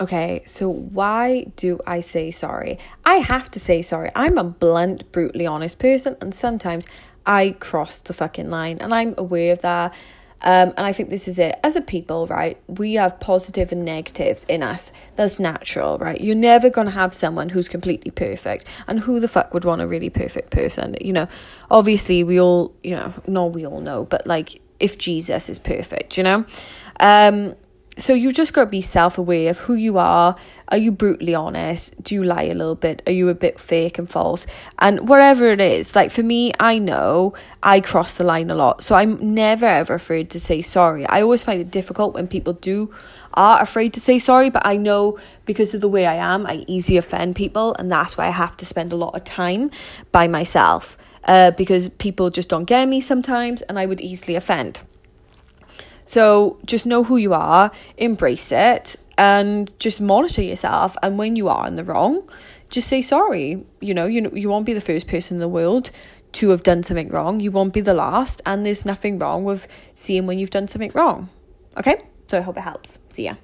Okay, so why do I say sorry? I have to say sorry. I'm a blunt, brutally honest person, and sometimes I cross the fucking line, and I'm aware of that. Um, and I think this is it. As a people, right, we have positive and negatives in us. That's natural, right? You're never going to have someone who's completely perfect. And who the fuck would want a really perfect person? You know, obviously, we all, you know, not we all know, but like if Jesus is perfect, you know? Um, so you just got to be self aware of who you are. Are you brutally honest? Do you lie a little bit? Are you a bit fake and false? And whatever it is, like for me, I know I cross the line a lot. So I'm never ever afraid to say sorry. I always find it difficult when people do are afraid to say sorry, but I know because of the way I am, I easily offend people. And that's why I have to spend a lot of time by myself uh, because people just don't get me sometimes and I would easily offend. So just know who you are, embrace it, and just monitor yourself. And when you are in the wrong, just say sorry. You know, you you won't be the first person in the world to have done something wrong. You won't be the last, and there's nothing wrong with seeing when you've done something wrong. Okay? So I hope it helps. See ya.